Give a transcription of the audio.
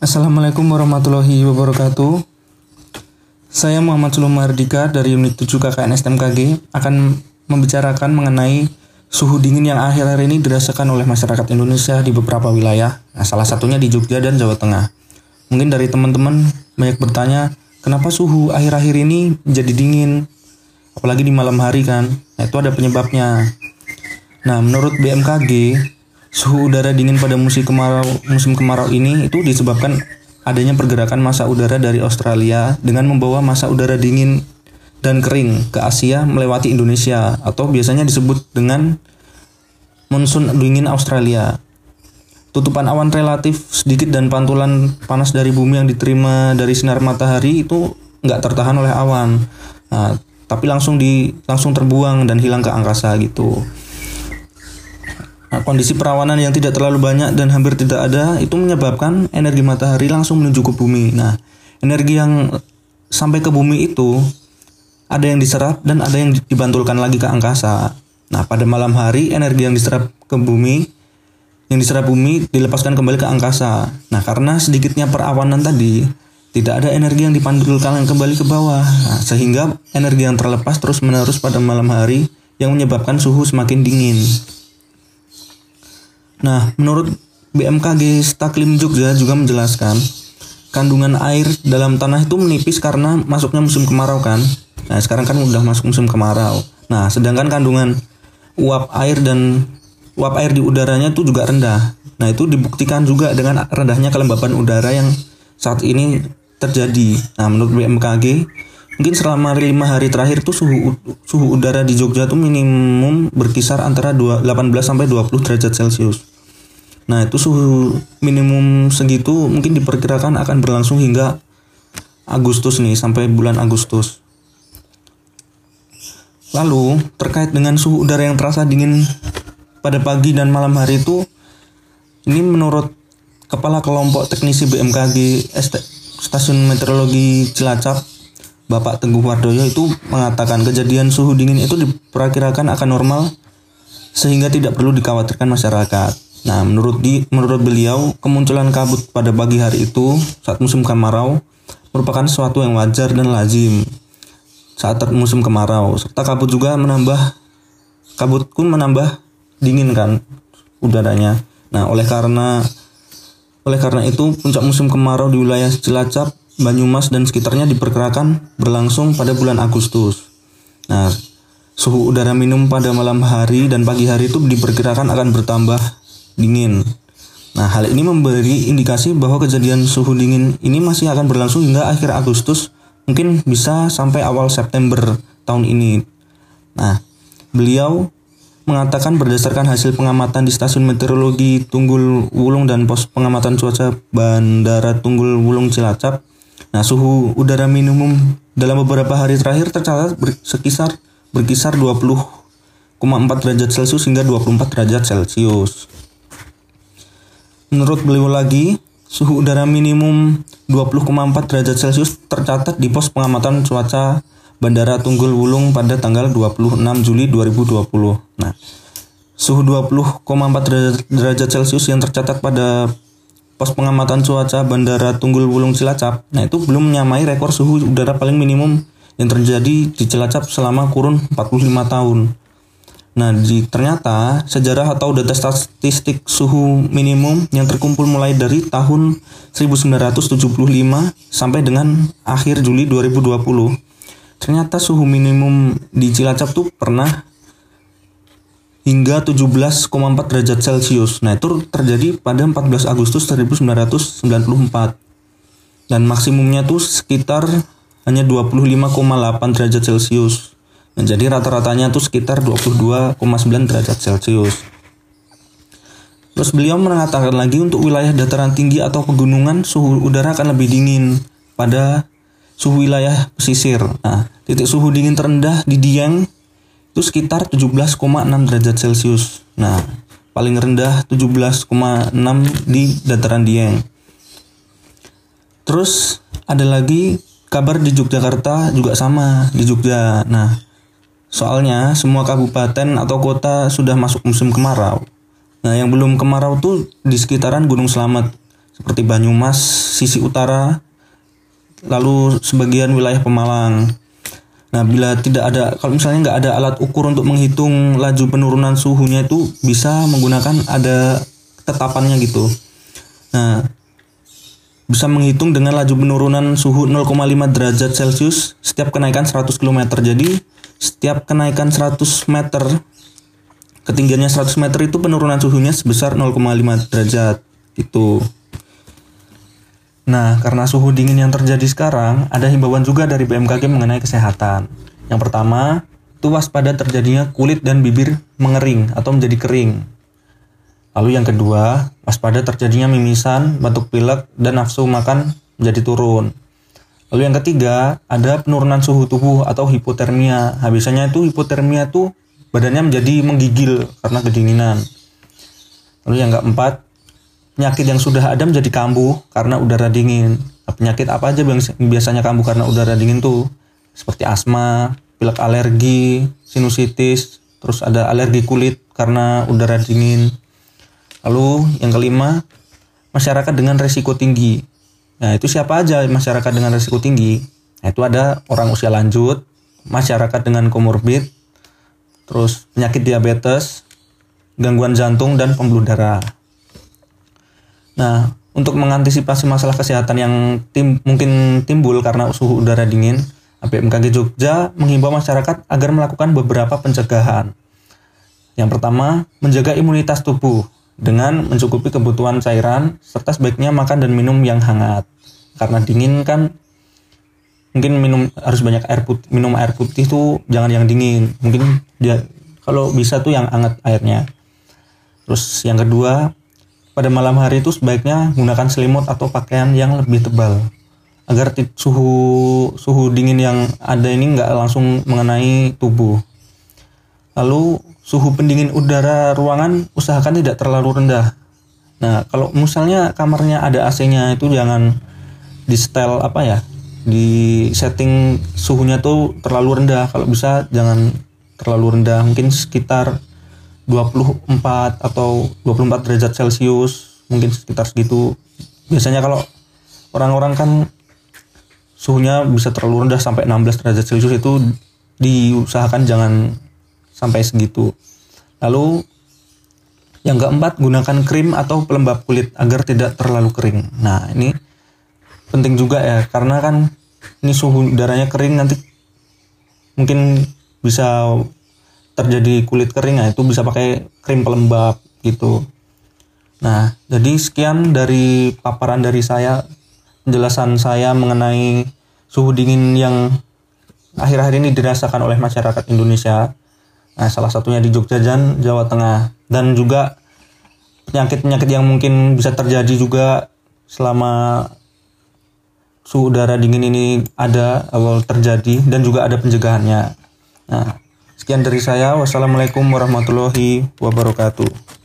Assalamualaikum warahmatullahi wabarakatuh. Saya Muhammad Sulum Mardika dari Unit 7 KKN STMKG akan membicarakan mengenai suhu dingin yang akhir-akhir ini dirasakan oleh masyarakat Indonesia di beberapa wilayah. Nah, salah satunya di Jogja dan Jawa Tengah. Mungkin dari teman-teman banyak bertanya, kenapa suhu akhir-akhir ini menjadi dingin? Apalagi di malam hari kan. Nah, itu ada penyebabnya. Nah, menurut BMKG, suhu udara dingin pada musim kemarau musim kemarau ini itu disebabkan adanya pergerakan massa udara dari Australia dengan membawa massa udara dingin dan kering ke Asia melewati Indonesia atau biasanya disebut dengan monsun dingin Australia. Tutupan awan relatif sedikit dan pantulan panas dari bumi yang diterima dari sinar matahari itu nggak tertahan oleh awan. Nah, tapi langsung di langsung terbuang dan hilang ke angkasa gitu. Nah, kondisi perawanan yang tidak terlalu banyak dan hampir tidak ada itu menyebabkan energi matahari langsung menuju ke bumi. Nah, energi yang sampai ke bumi itu ada yang diserap dan ada yang dibantulkan lagi ke angkasa. Nah, pada malam hari energi yang diserap ke bumi yang diserap bumi dilepaskan kembali ke angkasa. Nah, karena sedikitnya perawanan tadi, tidak ada energi yang dipantulkan kembali ke bawah. Nah, sehingga energi yang terlepas terus-menerus pada malam hari yang menyebabkan suhu semakin dingin. Nah, menurut BMKG Staklim Jogja juga menjelaskan, kandungan air dalam tanah itu menipis karena masuknya musim kemarau kan. Nah, sekarang kan udah masuk musim kemarau. Nah, sedangkan kandungan uap air dan uap air di udaranya itu juga rendah. Nah, itu dibuktikan juga dengan rendahnya kelembapan udara yang saat ini terjadi. Nah, menurut BMKG, mungkin selama lima hari terakhir tuh suhu suhu udara di Jogja tuh minimum berkisar antara 18 sampai 20 derajat Celcius. Nah, itu suhu minimum segitu mungkin diperkirakan akan berlangsung hingga Agustus nih, sampai bulan Agustus. Lalu, terkait dengan suhu udara yang terasa dingin pada pagi dan malam hari itu, ini menurut Kepala Kelompok Teknisi BMKG Stasiun Meteorologi Cilacap, Bapak Teguh Wardoyo itu mengatakan kejadian suhu dingin itu diperkirakan akan normal sehingga tidak perlu dikhawatirkan masyarakat. Nah, menurut di menurut beliau, kemunculan kabut pada pagi hari itu saat musim kemarau merupakan sesuatu yang wajar dan lazim saat musim kemarau. Serta kabut juga menambah kabut pun menambah dingin kan udaranya. Nah, oleh karena oleh karena itu puncak musim kemarau di wilayah Cilacap, Banyumas dan sekitarnya diperkirakan berlangsung pada bulan Agustus. Nah, suhu udara minimum pada malam hari dan pagi hari itu diperkirakan akan bertambah dingin. Nah, hal ini memberi indikasi bahwa kejadian suhu dingin ini masih akan berlangsung hingga akhir Agustus, mungkin bisa sampai awal September tahun ini. Nah, beliau mengatakan berdasarkan hasil pengamatan di stasiun meteorologi Tunggul Wulung dan pos pengamatan cuaca Bandara Tunggul Wulung Cilacap, nah suhu udara minimum dalam beberapa hari terakhir tercatat berkisar berkisar 20,4 derajat Celcius hingga 24 derajat Celcius. Menurut beliau lagi, suhu udara minimum 20,4 derajat Celcius tercatat di pos pengamatan cuaca Bandara Tunggul Wulung pada tanggal 26 Juli 2020. Nah, suhu 20,4 derajat Celcius yang tercatat pada pos pengamatan cuaca Bandara Tunggul Wulung Cilacap, nah itu belum menyamai rekor suhu udara paling minimum yang terjadi di Cilacap selama kurun 45 tahun. Nah, di, ternyata sejarah atau data statistik suhu minimum yang terkumpul mulai dari tahun 1975 sampai dengan akhir Juli 2020. Ternyata suhu minimum di Cilacap tuh pernah hingga 17,4 derajat Celcius. Nah, itu terjadi pada 14 Agustus 1994. Dan maksimumnya tuh sekitar hanya 25,8 derajat Celcius. Nah, jadi rata-ratanya tuh sekitar 22,9 derajat Celcius. Terus beliau mengatakan lagi untuk wilayah dataran tinggi atau pegunungan suhu udara akan lebih dingin pada suhu wilayah pesisir. Nah, titik suhu dingin terendah di Dieng itu sekitar 17,6 derajat Celcius. Nah, paling rendah 17,6 di dataran Dieng. Terus ada lagi kabar di Yogyakarta juga sama di Jogja. Nah, Soalnya semua kabupaten atau kota sudah masuk musim kemarau. Nah, yang belum kemarau tuh di sekitaran Gunung Slamet seperti Banyumas sisi utara, lalu sebagian wilayah Pemalang. Nah, bila tidak ada, kalau misalnya nggak ada alat ukur untuk menghitung laju penurunan suhunya itu bisa menggunakan ada tetapannya gitu. Nah, bisa menghitung dengan laju penurunan suhu 0,5 derajat Celcius setiap kenaikan 100 km. Jadi, setiap kenaikan 100 meter ketinggiannya 100 meter itu penurunan suhunya sebesar 0,5 derajat gitu. Nah, karena suhu dingin yang terjadi sekarang, ada himbauan juga dari BMKG mengenai kesehatan. Yang pertama, itu waspada terjadinya kulit dan bibir mengering atau menjadi kering. Lalu yang kedua, waspada terjadinya mimisan, batuk pilek, dan nafsu makan menjadi turun. Lalu yang ketiga, ada penurunan suhu tubuh atau hipotermia. Nah, itu hipotermia tuh badannya menjadi menggigil karena kedinginan. Lalu yang keempat, penyakit yang sudah ada menjadi kambuh karena udara dingin. Nah, penyakit apa aja yang biasanya kambuh karena udara dingin tuh? Seperti asma, pilek alergi, sinusitis, terus ada alergi kulit karena udara dingin, Lalu yang kelima, masyarakat dengan resiko tinggi. Nah, itu siapa aja masyarakat dengan resiko tinggi? Nah, itu ada orang usia lanjut, masyarakat dengan komorbid, terus penyakit diabetes, gangguan jantung dan pembuluh darah. Nah, untuk mengantisipasi masalah kesehatan yang tim, mungkin timbul karena suhu udara dingin, BMKG Jogja menghimbau masyarakat agar melakukan beberapa pencegahan. Yang pertama, menjaga imunitas tubuh dengan mencukupi kebutuhan cairan serta sebaiknya makan dan minum yang hangat. Karena dingin kan mungkin minum harus banyak air putih minum air putih tuh jangan yang dingin. Mungkin dia kalau bisa tuh yang hangat airnya. Terus yang kedua pada malam hari itu sebaiknya gunakan selimut atau pakaian yang lebih tebal. Agar suhu suhu dingin yang ada ini nggak langsung mengenai tubuh. Lalu suhu pendingin udara ruangan usahakan tidak terlalu rendah. Nah, kalau misalnya kamarnya ada AC-nya itu jangan di setel apa ya? Di setting suhunya tuh terlalu rendah. Kalau bisa jangan terlalu rendah, mungkin sekitar 24 atau 24 derajat Celcius, mungkin sekitar segitu. Biasanya kalau orang-orang kan suhunya bisa terlalu rendah sampai 16 derajat Celcius itu diusahakan jangan sampai segitu. Lalu yang keempat gunakan krim atau pelembab kulit agar tidak terlalu kering. Nah ini penting juga ya karena kan ini suhu udaranya kering nanti mungkin bisa terjadi kulit kering ya itu bisa pakai krim pelembab gitu. Nah jadi sekian dari paparan dari saya penjelasan saya mengenai suhu dingin yang akhir-akhir ini dirasakan oleh masyarakat Indonesia Nah, salah satunya di Jogja dan Jawa Tengah dan juga penyakit-penyakit yang mungkin bisa terjadi juga selama suhu udara dingin ini ada awal terjadi dan juga ada pencegahannya. Nah, sekian dari saya. Wassalamualaikum warahmatullahi wabarakatuh.